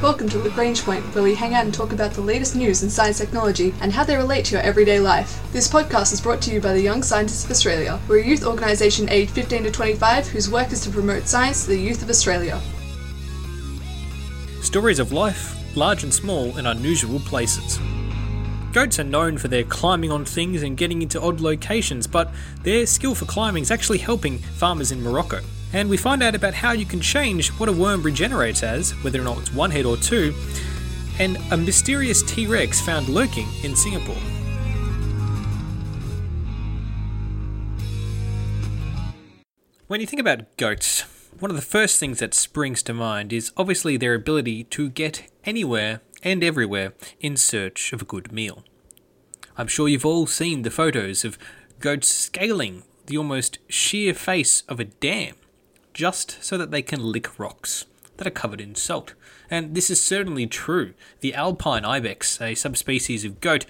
Welcome to Lagrange Point, where we hang out and talk about the latest news in science technology and how they relate to your everyday life. This podcast is brought to you by the Young Scientists of Australia. We're a youth organisation aged 15 to 25 whose work is to promote science to the youth of Australia. Stories of life, large and small, in unusual places. Goats are known for their climbing on things and getting into odd locations, but their skill for climbing is actually helping farmers in Morocco. And we find out about how you can change what a worm regenerates as, whether or not it's one head or two, and a mysterious T Rex found lurking in Singapore. When you think about goats, one of the first things that springs to mind is obviously their ability to get anywhere and everywhere in search of a good meal. I'm sure you've all seen the photos of goats scaling the almost sheer face of a dam just so that they can lick rocks that are covered in salt. And this is certainly true. The alpine ibex, a subspecies of goat,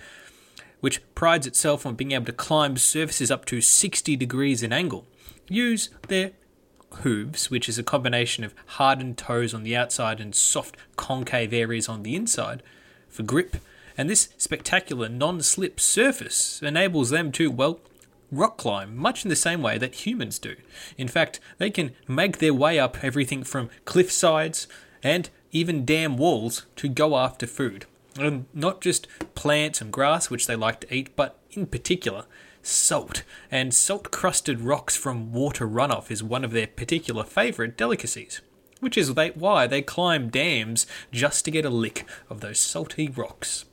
which prides itself on being able to climb surfaces up to 60 degrees in angle, use their hooves, which is a combination of hardened toes on the outside and soft concave areas on the inside, for grip. And this spectacular non slip surface enables them to, well, rock climb much in the same way that humans do. In fact, they can make their way up everything from cliff sides and even dam walls to go after food. And not just plants and grass, which they like to eat, but in particular, salt. And salt crusted rocks from water runoff is one of their particular favourite delicacies. Which is why they climb dams just to get a lick of those salty rocks.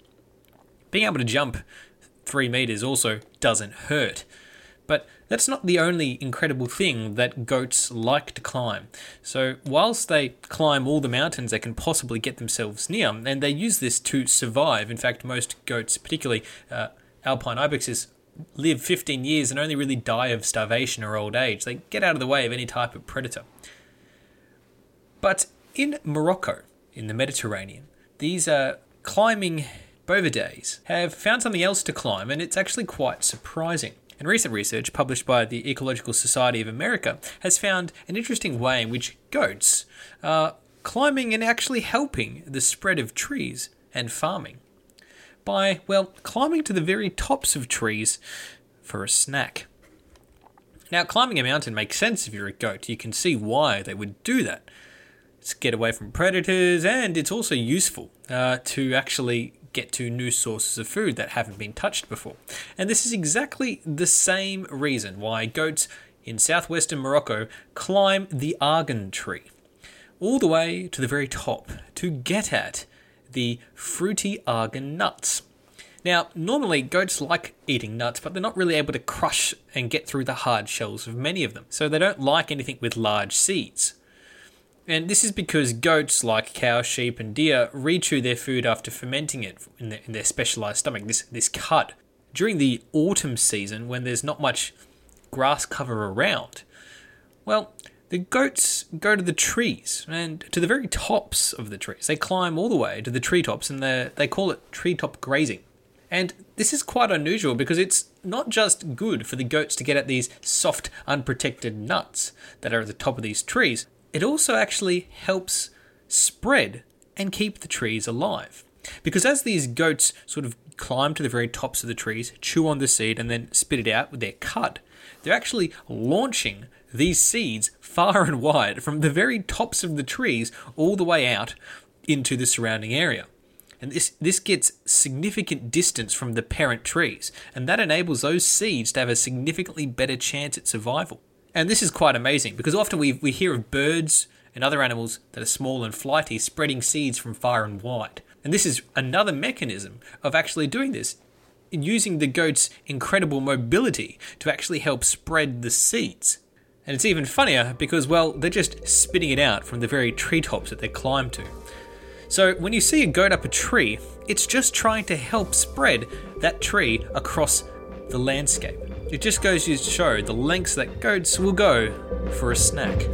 Being able to jump three metres also doesn't hurt. But that's not the only incredible thing that goats like to climb. So, whilst they climb all the mountains they can possibly get themselves near, and they use this to survive, in fact, most goats, particularly uh, alpine ibexes, live 15 years and only really die of starvation or old age. They get out of the way of any type of predator. But in Morocco, in the Mediterranean, these uh, climbing bovidae have found something else to climb, and it's actually quite surprising. And recent research published by the Ecological Society of America has found an interesting way in which goats are climbing and actually helping the spread of trees and farming by, well, climbing to the very tops of trees for a snack. Now, climbing a mountain makes sense if you're a goat. You can see why they would do that. It's get away from predators, and it's also useful uh, to actually get to new sources of food that haven't been touched before. And this is exactly the same reason why goats in southwestern Morocco climb the argan tree, all the way to the very top to get at the fruity argan nuts. Now, normally goats like eating nuts, but they're not really able to crush and get through the hard shells of many of them, so they don't like anything with large seeds. And this is because goats, like cows, sheep, and deer, rechew their food after fermenting it in their, in their specialized stomach, this, this cud. During the autumn season, when there's not much grass cover around, well, the goats go to the trees and to the very tops of the trees. They climb all the way to the treetops and they call it treetop grazing. And this is quite unusual because it's not just good for the goats to get at these soft, unprotected nuts that are at the top of these trees, it also actually helps spread and keep the trees alive. Because as these goats sort of climb to the very tops of the trees, chew on the seed, and then spit it out with their cud, they're actually launching these seeds far and wide from the very tops of the trees all the way out into the surrounding area. And this, this gets significant distance from the parent trees, and that enables those seeds to have a significantly better chance at survival. And this is quite amazing because often we, we hear of birds and other animals that are small and flighty spreading seeds from far and wide. And this is another mechanism of actually doing this, in using the goat's incredible mobility to actually help spread the seeds. And it's even funnier because, well, they're just spitting it out from the very treetops that they climb to. So when you see a goat up a tree, it's just trying to help spread that tree across the landscape. It just goes to show the lengths that goats will go for a snack.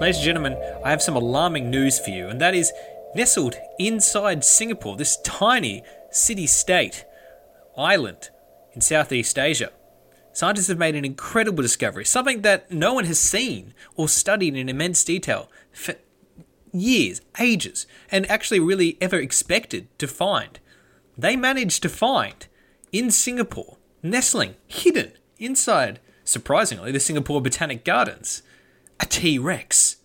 ladies and gentlemen, I have some alarming news for you, and that is nestled inside Singapore, this tiny city state island in Southeast Asia. Scientists have made an incredible discovery, something that no one has seen or studied in immense detail for years, ages, and actually really ever expected to find. They managed to find in Singapore, nestling, hidden inside, surprisingly, the Singapore Botanic Gardens, a T Rex.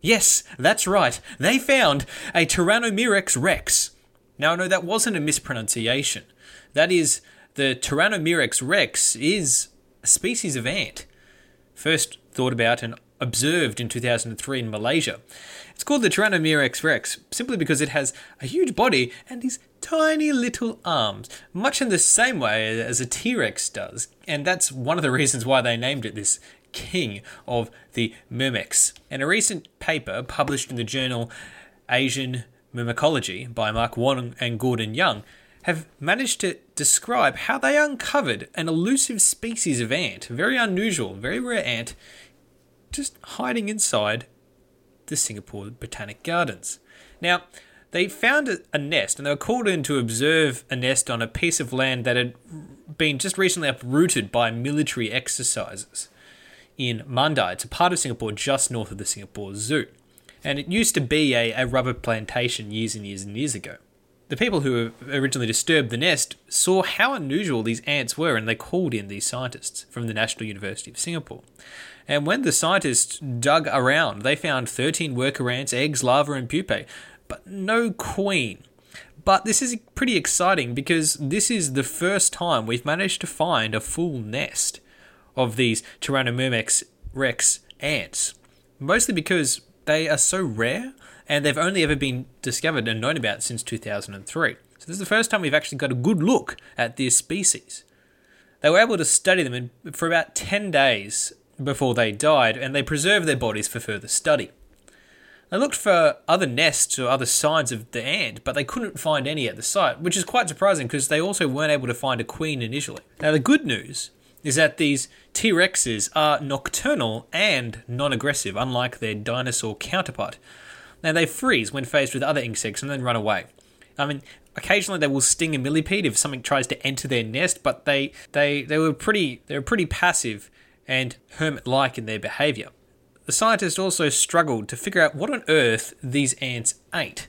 Yes, that's right, they found a Tyrannomyrmex rex. Now, I know that wasn't a mispronunciation. That is, the Tyrannomyrmex rex is a species of ant, first thought about and observed in 2003 in Malaysia. It's called the Tyrannomyrmex rex simply because it has a huge body and these tiny little arms, much in the same way as a T Rex does. And that's one of the reasons why they named it this king of the Myrmex. In a recent paper published in the journal Asian Myrmecology by Mark Wong and Gordon Yong, have managed to describe how they uncovered an elusive species of ant, very unusual, very rare ant, just hiding inside the Singapore Botanic Gardens. Now, they found a nest and they were called in to observe a nest on a piece of land that had been just recently uprooted by military exercises in Mandai. It's a part of Singapore just north of the Singapore Zoo. And it used to be a, a rubber plantation years and years and years ago. The people who originally disturbed the nest saw how unusual these ants were and they called in these scientists from the National University of Singapore. And when the scientists dug around, they found 13 worker ants, eggs, larvae, and pupae, but no queen. But this is pretty exciting because this is the first time we've managed to find a full nest of these Tyrannomyrmex rex ants. Mostly because they are so rare and they've only ever been discovered and known about since 2003. So this is the first time we've actually got a good look at this species. They were able to study them for about 10 days before they died, and they preserved their bodies for further study. They looked for other nests or other signs of the ant, but they couldn't find any at the site, which is quite surprising because they also weren't able to find a queen initially. Now, the good news is that these T Rexes are nocturnal and non aggressive, unlike their dinosaur counterpart. Now, they freeze when faced with other insects and then run away. I mean, occasionally they will sting a millipede if something tries to enter their nest, but they, they, they were pretty they were pretty passive and hermit-like in their behaviour. The scientists also struggled to figure out what on earth these ants ate.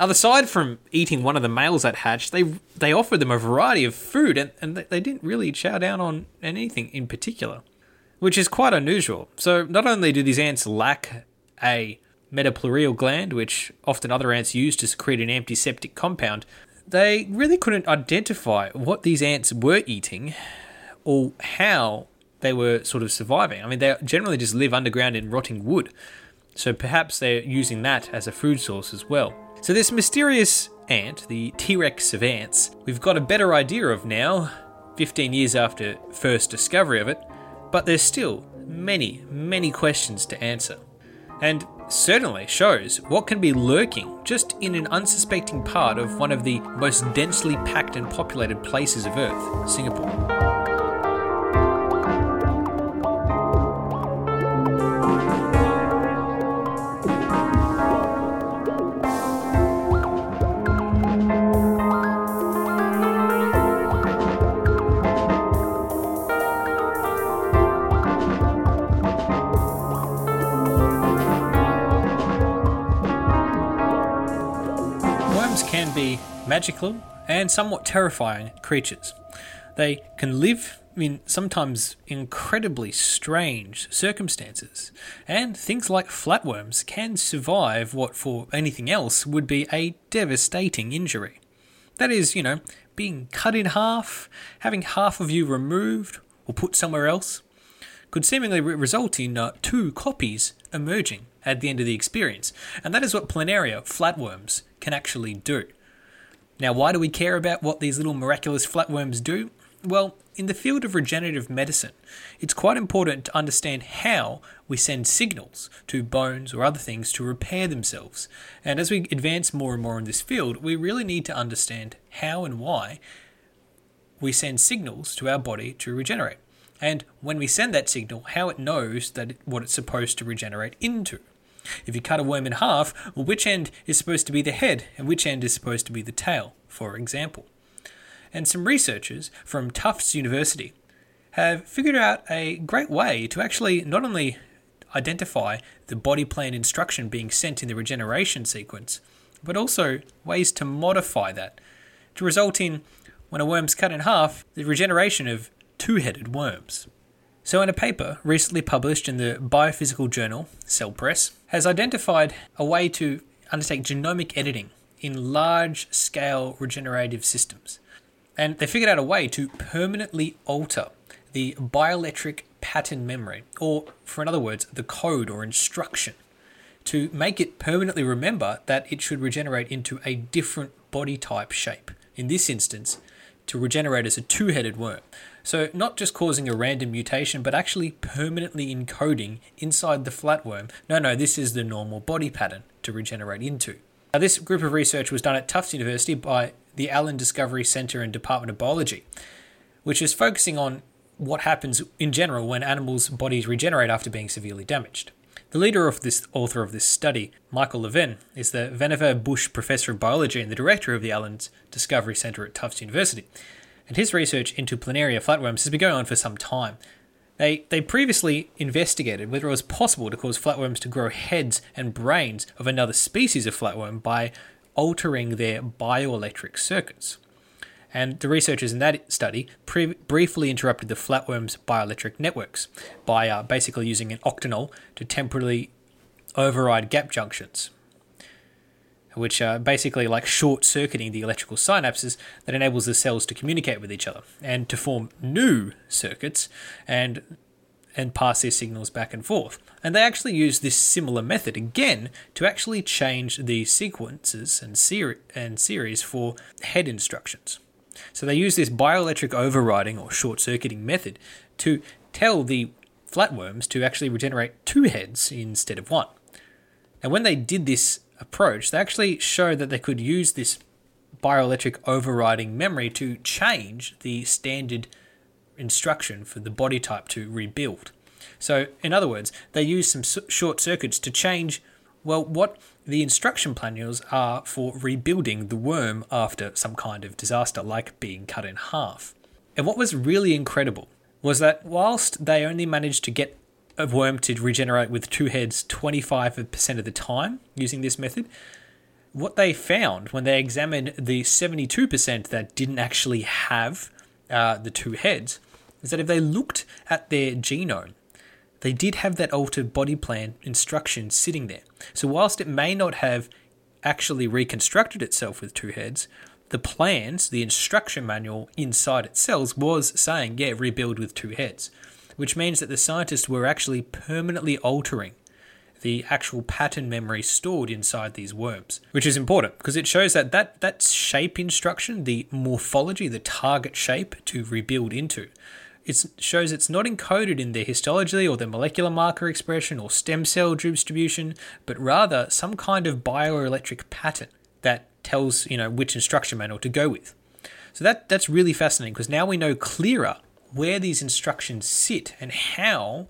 Now, aside from eating one of the males that hatched, they they offered them a variety of food, and, and they didn't really chow down on anything in particular, which is quite unusual. So, not only do these ants lack a metapleural gland, which often other ants use to secrete an antiseptic compound, they really couldn't identify what these ants were eating or how they were sort of surviving. I mean, they generally just live underground in rotting wood, so perhaps they're using that as a food source as well. So, this mysterious ant, the T Rex of ants, we've got a better idea of now, 15 years after first discovery of it, but there's still many, many questions to answer. And certainly shows what can be lurking just in an unsuspecting part of one of the most densely packed and populated places of Earth, Singapore. Magical and somewhat terrifying creatures. They can live in sometimes incredibly strange circumstances, and things like flatworms can survive what for anything else would be a devastating injury. That is, you know, being cut in half, having half of you removed or put somewhere else, could seemingly result in uh, two copies emerging at the end of the experience. And that is what planaria, flatworms, can actually do. Now, why do we care about what these little miraculous flatworms do? Well, in the field of regenerative medicine, it's quite important to understand how we send signals to bones or other things to repair themselves. And as we advance more and more in this field, we really need to understand how and why we send signals to our body to regenerate. and when we send that signal, how it knows that what it's supposed to regenerate into. If you cut a worm in half, which end is supposed to be the head and which end is supposed to be the tail, for example. And some researchers from Tufts University have figured out a great way to actually not only identify the body plan instruction being sent in the regeneration sequence, but also ways to modify that to result in, when a worm's cut in half, the regeneration of two headed worms. So, in a paper recently published in the biophysical journal Cell Press, has identified a way to undertake genomic editing in large scale regenerative systems. And they figured out a way to permanently alter the bioelectric pattern memory, or for in other words, the code or instruction, to make it permanently remember that it should regenerate into a different body type shape. In this instance, to regenerate as a two headed worm. So, not just causing a random mutation, but actually permanently encoding inside the flatworm. No, no, this is the normal body pattern to regenerate into. Now, this group of research was done at Tufts University by the Allen Discovery Center and Department of Biology, which is focusing on what happens in general when animals' bodies regenerate after being severely damaged. The leader of this author of this study, Michael Levin, is the Vannevar Bush Professor of Biology and the director of the Allen's Discovery Center at Tufts University and his research into planaria flatworms has been going on for some time. They, they previously investigated whether it was possible to cause flatworms to grow heads and brains of another species of flatworm by altering their bioelectric circuits. And the researchers in that study pre- briefly interrupted the flatworm's bioelectric networks by uh, basically using an octanol to temporarily override gap junctions which are basically like short circuiting the electrical synapses that enables the cells to communicate with each other and to form new circuits and and pass their signals back and forth. And they actually use this similar method again to actually change the sequences and, seri- and series for head instructions. So they use this bioelectric overriding or short circuiting method to tell the flatworms to actually regenerate two heads instead of one. And when they did this approach, they actually showed that they could use this bioelectric overriding memory to change the standard instruction for the body type to rebuild. So, in other words, they use some short circuits to change, well, what the instruction manuals are for rebuilding the worm after some kind of disaster, like being cut in half. And what was really incredible was that whilst they only managed to get a worm to regenerate with two heads 25% of the time using this method. What they found when they examined the 72% that didn't actually have uh, the two heads is that if they looked at their genome, they did have that altered body plan instruction sitting there. So, whilst it may not have actually reconstructed itself with two heads, the plans, the instruction manual inside its cells was saying, yeah, rebuild with two heads which means that the scientists were actually permanently altering the actual pattern memory stored inside these worms, which is important because it shows that, that that shape instruction, the morphology, the target shape to rebuild into, it shows it's not encoded in their histology or their molecular marker expression or stem cell distribution, but rather some kind of bioelectric pattern that tells you know which instruction manual to go with. So that that's really fascinating because now we know clearer where these instructions sit and how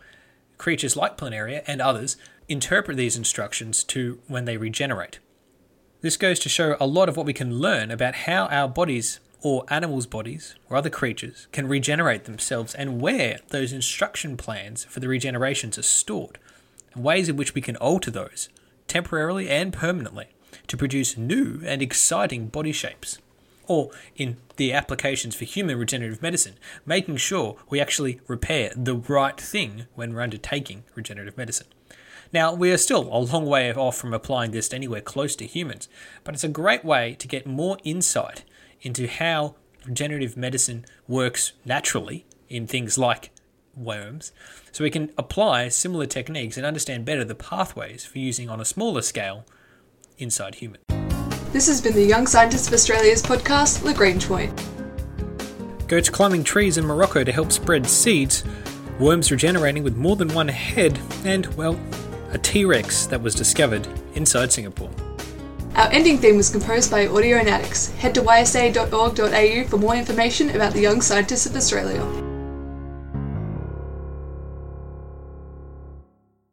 creatures like planaria and others interpret these instructions to when they regenerate. This goes to show a lot of what we can learn about how our bodies or animals' bodies or other creatures can regenerate themselves and where those instruction plans for the regenerations are stored, and ways in which we can alter those temporarily and permanently to produce new and exciting body shapes or in the applications for human regenerative medicine, making sure we actually repair the right thing when we're undertaking regenerative medicine. Now, we are still a long way off from applying this to anywhere close to humans, but it's a great way to get more insight into how regenerative medicine works naturally in things like worms, so we can apply similar techniques and understand better the pathways for using on a smaller scale inside humans. This has been the Young Scientists of Australia's podcast, Lagrange Point. Goats climbing trees in Morocco to help spread seeds, worms regenerating with more than one head, and, well, a T Rex that was discovered inside Singapore. Our ending theme was composed by Audionautics. Head to ysa.org.au for more information about the Young Scientists of Australia.